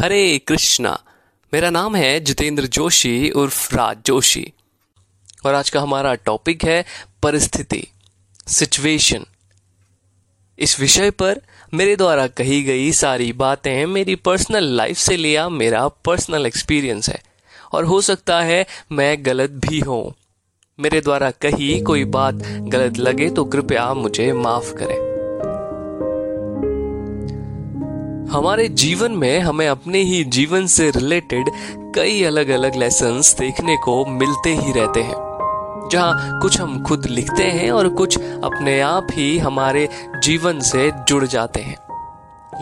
हरे कृष्णा, मेरा नाम है जितेंद्र जोशी उर्फ़ राज जोशी। और आज का हमारा टॉपिक है परिस्थिति सिचुएशन इस विषय पर मेरे द्वारा कही गई सारी बातें मेरी पर्सनल लाइफ से लिया मेरा पर्सनल एक्सपीरियंस है। और हो सकता है मैं गलत भी हूँ। मेरे द्वारा कही कोई बात गलत लगे तो कृपया मुझे माफ़ करें। हमारे जीवन में हमें अपने ही जीवन से रिलेटेड कई अलग अलग लेसन देखने को मिलते ही रहते हैं। जहाँ कुछ हम खुद लिखते हैं और कुछ अपने आप ही हमारे जीवन से जुड़ जाते हैं।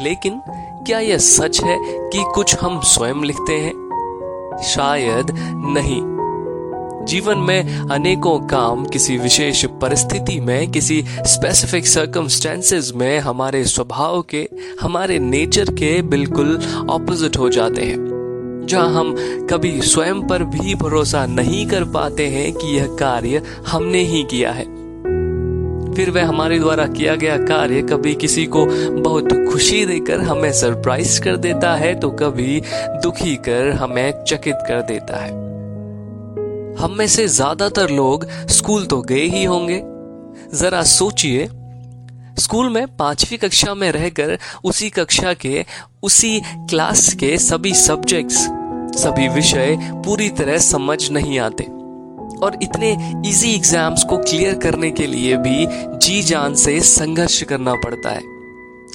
लेकिन क्या यह सच है कि कुछ हम स्वयं लिखते हैं? शायद नहीं। जीवन में अनेकों काम, किसी विशेष परिस्थिति में, किसी स्पेसिफिक सर्कमस्टेंसेस में हमारे स्वभाव के, हमारे नेचर के बिल्कुल ऑपोजिट हो जाते हैं। जहाँ हम कभी स्वयं पर भी भरोसा नहीं कर पाते हैं कि यह कार्य हमने ही किया है। फिर वह हमारे द्वारा किया गया कार्य कभी किसी को बहुत खुशी देकर हमें सरप्राइज़ कर देता है तो कभी दुखी कर हमें चकित कर देता है। हम में से ज़्यादातर लोग स्कूल तो गए ही होंगे। जरा सोचिए, स्कूल में पांचवी कक्षा में रहकर उसी कक्षा के, उसी क्लास के सभी सब्जेक्ट्स, सभी विषय पूरी तरह समझ नहीं आते। और इतने इजी एग्ज़ाम्स को क्लियर करने के लिए भी जी जान से संघर्ष करना पड़ता है।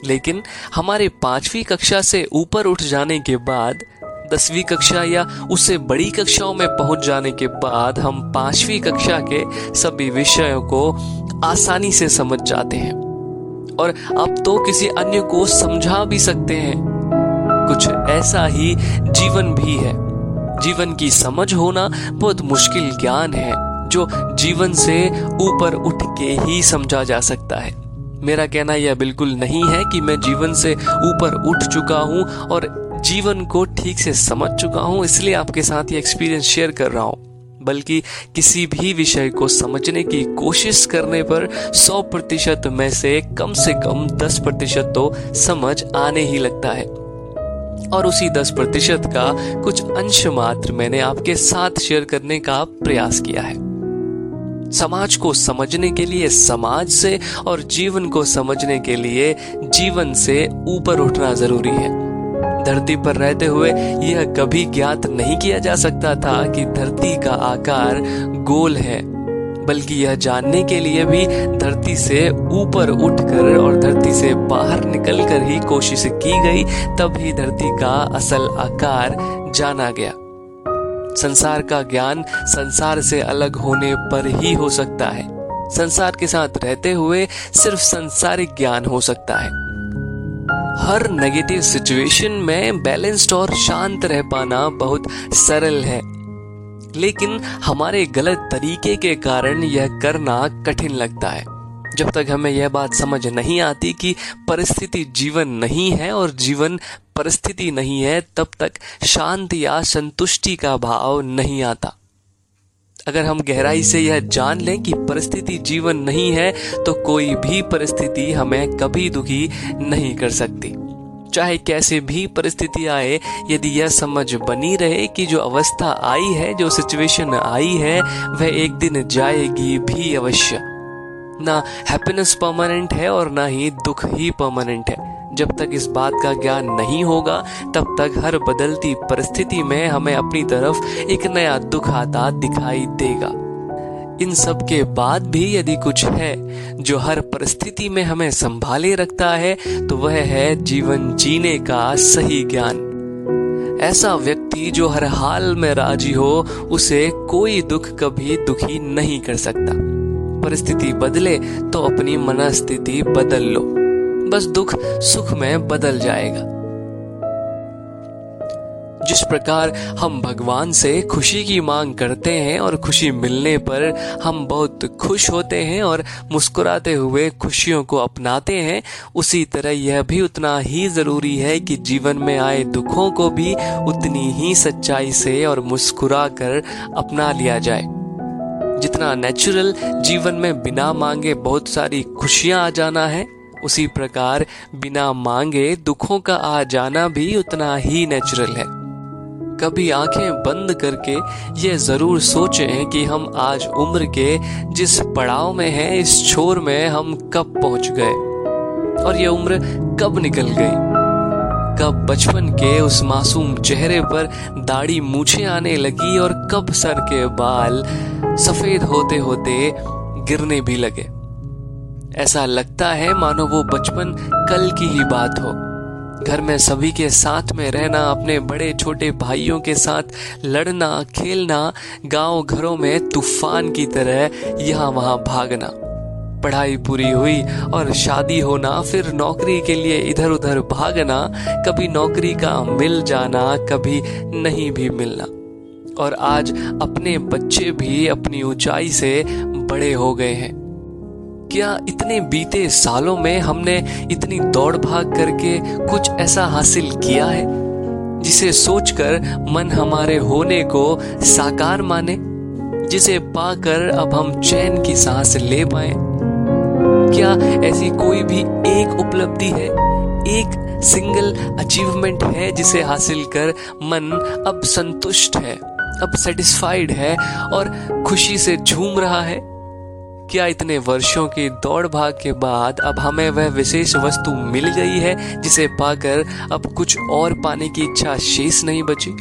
लेकिन हमारे पांचवी कक्षा से ऊपर उठ जाने के बाद दसवीं कक्षा या उससे बड़ी कक्षाओं में पहुँच जाने के बाद हम पांचवी कक्षा के सभी विषयों को आसानी से समझ जाते हैं। और अब तो किसी अन्य को समझा भी सकते हैं। कुछ ऐसा ही जीवन भी है। जीवन की समझ होना बहुत मुश्किल ज्ञान है, जो जीवन से ऊपर उठ के ही समझा जा सकता है। मेरा कहना यह बिल्कुल नहीं है कि मैं जीवन से ऊपर उठ चुका हूँ और जीवन को ठीक से समझ चुका हूँ, इसलिए आपके साथ ये एक्सपीरियंस शेयर कर रहा हूँ। बल्कि किसी भी विषय को समझने की कोशिश करने पर 100 प्रतिशत में से कम से कम 10 प्रतिशत तो समझ आने ही लगता है। और उसी 10 प्रतिशत का कुछ अंश मात्र मैंने आपके साथ शेयर करने का प्रयास किया है। समाज को समझने के लिए, समाज से और जीवन को समझने के लिए जीवन से ऊपर उठना ज़रूरी है। धरती पर रहते हुए यह कभी ज्ञात नहीं किया जा सकता था कि धरती का आकार गोल है, बल्कि यह जानने के लिए भी धरती से ऊपर उठकर और धरती से बाहर निकलकर ही कोशिश की गई तब ही धरती का असल आकार जाना गया। संसार का ज्ञान संसार से अलग होने पर ही हो सकता है। संसार के साथ रहते हुए सिर्फ़ संसारिक ज्ञान हो सकता है। हर नेगेटिव सिचुएशन में बैलेंस्ड और शांत रह पाना बहुत सरल है। लेकिन हमारे गलत तरीके के कारण यह करना कठिन लगता है। जब तक हमें यह बात समझ नहीं आती कि परिस्थिति जीवन नहीं है और जीवन परिस्थिति नहीं है, तब तक शांति या संतुष्टि का भाव नहीं आता। अगर हम गहराई से यह जान लें कि परिस्थिति जीवन नहीं है तो कोई भी परिस्थिति हमें कभी दुखी नहीं कर सकती। चाहे कैसे भी परिस्थिति आए, यदि यह समझ बनी रहे कि जो अवस्था आई है, जो सिचुएशन आई है, वह एक दिन जाएगी भी अवश्य। ना हैप्पीनेस परमानेंट है और ना ही दुख ही परमानेंट है। जब तक इस बात का ज्ञान नहीं होगा, तब तक हर बदलती परिस्थिति में हमें अपनी तरफ़ एक नया दुख आता दिखाई देगा। इन सब के बाद भी यदि कुछ है जो हर परिस्थिति में हमें संभाले रखता है तो वह है जीवन जीने का सही ज्ञान। ऐसा व्यक्ति जो हर हाल में राज़ी हो, उसे कोई दुख कभी दुखी नहीं कर सकता। परिस्थिति बदले तो अपनी मनस्थिति बदल लो। बस दुख सुख में बदल जाएगा। जिस प्रकार हम भगवान से खुशी की मांग करते हैं और खुशी मिलने पर हम बहुत खुश होते हैं और मुस्कुराते हुए खुशियों को अपनाते हैं, उसी तरह यह भी उतना ही ज़रूरी है कि जीवन में आए दुखों को भी उतनी ही सच्चाई से और मुस्कुरा कर अपना लिया जाए। जितना नेचुरल जीवन में बिना मांगे बहुत सारी खुशियाँ आ जाना है। उसी प्रकार बिना मांगे दुखों का आ जाना भी उतना ही नेचुरल है। कभी आँखें बंद करके ये ज़रूर सोचें कि हम आज उम्र के जिस पड़ाव में हैं, इस छोर में हम कब पहुँच गए और ये उम्र कब निकल गई। कब बचपन के उस मासूम चेहरे पर दाढ़ी मूछे आने लगी और कब सर के बाल सफ़ेद होते होते गिरने भी लगे। ऐसा लगता है मानो वो बचपन कल की ही बात हो। घर में सभी के साथ में रहना, अपने बड़े छोटे भाइयों के साथ लड़ना, खेलना, गाँव घरों में तूफ़ान की तरह यहाँ वहाँ भागना। पढ़ाई पूरी हुई और शादी होना, फिर नौकरी के लिए इधर उधर भागना, कभी नौकरी का मिल जाना, कभी नहीं भी मिलना। और आज अपने बच्चे भी अपनी ऊंचाई से बड़े हो गए हैं। क्या इतने बीते सालों में हमने इतनी दौड़ भाग करके कुछ ऐसा हासिल किया है, जिसे सोचकर मन हमारे होने को साकार माने, जिसे पाकर अब हम चैन की सांस ले पाए? क्या ऐसी कोई भी एक उपलब्धि है, एक सिंगल अचीवमेंट है जिसे हासिल कर मन अब संतुष्ट है, अब सेटिस्फाइड है और खुशी से झूम रहा है? क्या इतने वर्षों की दौड़ भाग के बाद अब हमें वह विशेष वस्तु मिल गई है जिसे पाकर अब कुछ और पाने की इच्छा शेष नहीं बची?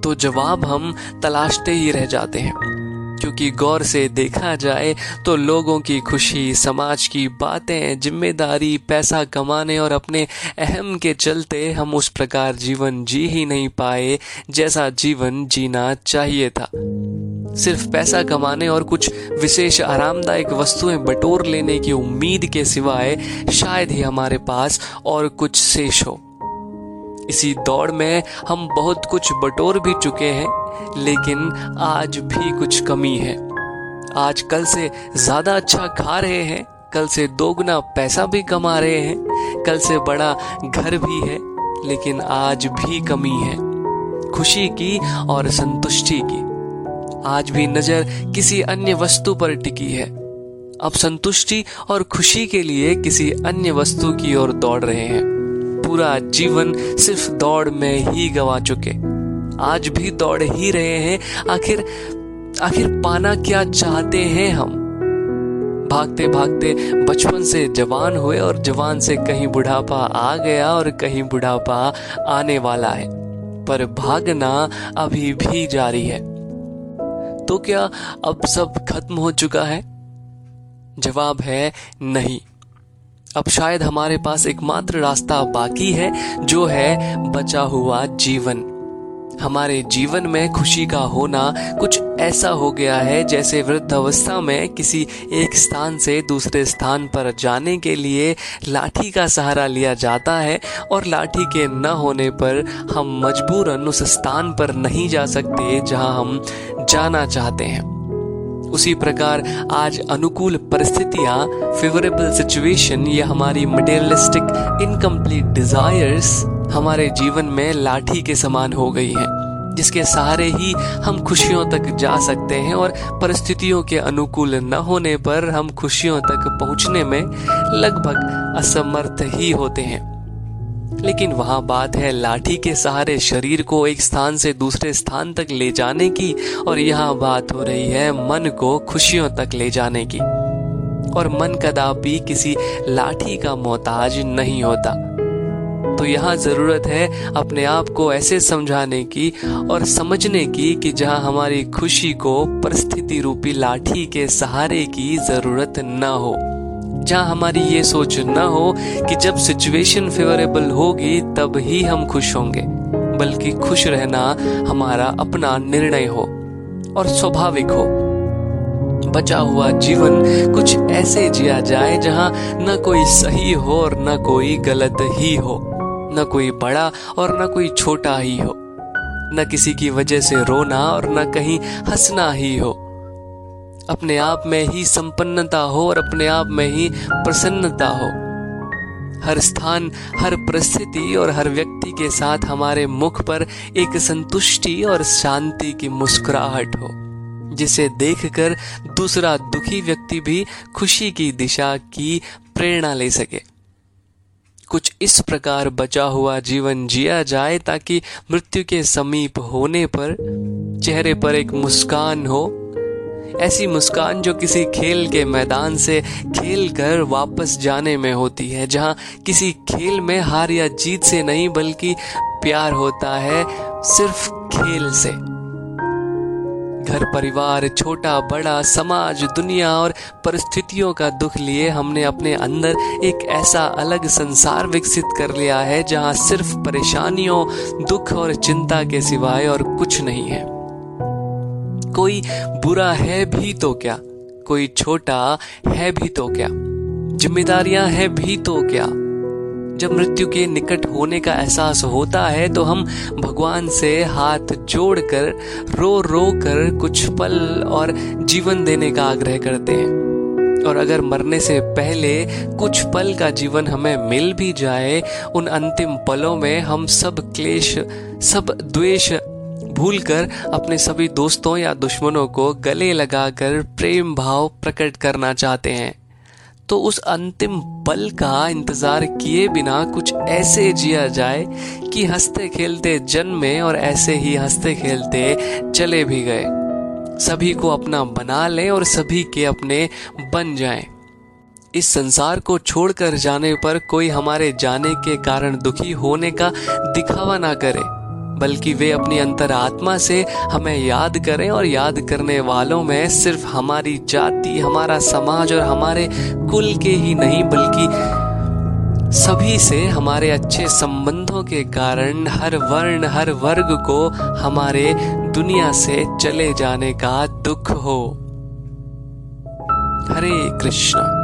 तो जवाब हम तलाशते ही रह जाते हैं। क्योंकि गौर से देखा जाए तो लोगों की खुशी, समाज की बातें, ज़िम्मेदारी, पैसा कमाने और अपने अहम के चलते हम उस प्रकार जीवन जी ही नहीं पाए जैसा जीवन जीना चाहिए था। सिर्फ़ पैसा कमाने और कुछ विशेष आरामदायक वस्तुएँ बटोर लेने की उम्मीद के सिवाय शायद ही हमारे पास और कुछ शेष हो। इसी दौड़ में हम बहुत कुछ बटोर भी चुके हैं, लेकिन आज भी कुछ कमी है। आज कल से ज़्यादा अच्छा खा रहे हैं, कल से दोगुना पैसा भी कमा रहे हैं, कल से बड़ा घर भी है, लेकिन आज भी कमी है। खुशी की और संतुष्टि की। आज भी नज़र किसी अन्य वस्तु पर टिकी है। अब संतुष्टि और खुशी के लिए किसी अन्य वस्तु की ओर दौड़ रहे हैं। पूरा जीवन सिर्फ़ दौड़ में ही गवा चुके। आज भी दौड़ ही रहे हैं। आखिर आखिर पाना क्या चाहते हैं हम? भागते भागते बचपन से जवान हुए और जवान से कहीं बुढ़ापा आ गया और कहीं बुढ़ापा आने वाला है। पर भागना अभी भी जारी है। तो क्या अब सब खत्म हो चुका है? जवाब है नहीं। अब शायद हमारे पास एकमात्र रास्ता बाकी है, जो है बचा हुआ जीवन। हमारे जीवन में खुशी का होना कुछ ऐसा हो गया है जैसे वृद्धावस्था में किसी एक स्थान से दूसरे स्थान पर जाने के लिए लाठी का सहारा लिया जाता है और लाठी के न होने पर हम मजबूरन उस स्थान पर नहीं जा सकते जहाँ हम जाना चाहते हैं। उसी प्रकार आज अनुकूल परिस्थितियाँ फेवरेबल सिचुएशन या हमारी मटेरियलिस्टिक इनकम्प्लीट डिजायर्स हमारे जीवन में लाठी के समान हो गई है, जिसके सहारे ही हम खुशियों तक जा सकते हैं और परिस्थितियों के अनुकूल न होने पर हम खुशियों तक पहुँचने में लगभग असमर्थ ही होते हैं। लेकिन वहाँ बात है लाठी के सहारे शरीर को एक स्थान से दूसरे स्थान तक ले जाने की, और यहाँ बात हो रही है मन को खुशियों तक ले जाने की। और मन कदापि किसी लाठी का मोहताज नहीं होता। तो यहाँ ज़रूरत है अपने आप को ऐसे समझाने की और समझने की कि जहाँ हमारी खुशी को परिस्थिति रूपी लाठी के सहारे की ज़रूरत न हो। जहाँ हमारी ये सोच न हो कि जब सिचुएशन फेवरेबल होगी, तब ही हम खुश होंगे। बल्कि खुश रहना हमारा अपना निर्णय हो और स्वाभाविक हो। बचा हुआ जीवन कुछ ऐसे जिया जाए जहाँ न कोई सही हो और न कोई गलत ही हो, न कोई बड़ा और न कोई छोटा ही हो, न किसी की वजह से रोना और न कहीं हंसना ही हो। अपने आप में ही संपन्नता हो और अपने आप में ही प्रसन्नता हो। हर स्थान, हर परिस्थिति और हर व्यक्ति के साथ हमारे मुख पर एक संतुष्टि और शांति की मुस्कुराहट हो, जिसे देखकर दूसरा दुखी व्यक्ति भी खुशी की दिशा की प्रेरणा ले सके। कुछ इस प्रकार बचा हुआ जीवन जिया जाए ताकि मृत्यु के समीप होने पर, चेहरे पर एक मुस्कान हो ऐसी मुस्कान जो किसी खेल के मैदान से खेल कर वापस जाने में होती है, जहाँ किसी खेल में हार या जीत से नहीं बल्कि प्यार होता है सिर्फ़ खेल से। घर, परिवार, छोटा, बड़ा, समाज, दुनिया और परिस्थितियों का दुख लिए हमने अपने अंदर एक ऐसा अलग संसार विकसित कर लिया है, जहाँ सिर्फ़ परेशानियों, दुख और चिंता के सिवाय और कुछ नहीं है। कोई बुरा है भी तो क्या? कोई छोटा है भी तो क्या? जिम्मेदारियाँ हैं भी तो क्या? जब मृत्यु के निकट होने का एहसास होता है तो हम भगवान से हाथ जोड़कर, रो रो कर कुछ पल और जीवन देने का आग्रह करते हैं। और अगर मरने से पहले कुछ पल का जीवन हमें मिल भी जाए, उन अंतिम पलों में हम सब क्लेश, सब द्वेष भूलकर अपने सभी दोस्तों या दुश्मनों को गले लगाकर प्रेम भाव प्रकट करना चाहते हैं। तो उस अंतिम पल का इंतज़ार किए बिना कुछ ऐसे जिया जाए कि हँसते खेलते जन्मे और ऐसे ही हँसते खेलते चले भी गए। सभी को अपना बना लें और सभी के अपने बन जाएँ। इस संसार को छोड़कर जाने पर कोई हमारे जाने के कारण दुखी होने का दिखावा ना करे। बल्कि वे अपनी अंतरात्मा से हमें याद करें और याद करने वालों में सिर्फ़ हमारी जाति, हमारा समाज और हमारे कुल के ही नहीं, बल्कि सभी से हमारे अच्छे संबंधों के कारण हर वर्ण, हर वर्ग को हमारे दुनिया से चले जाने का दुख हो। हरे कृष्ण।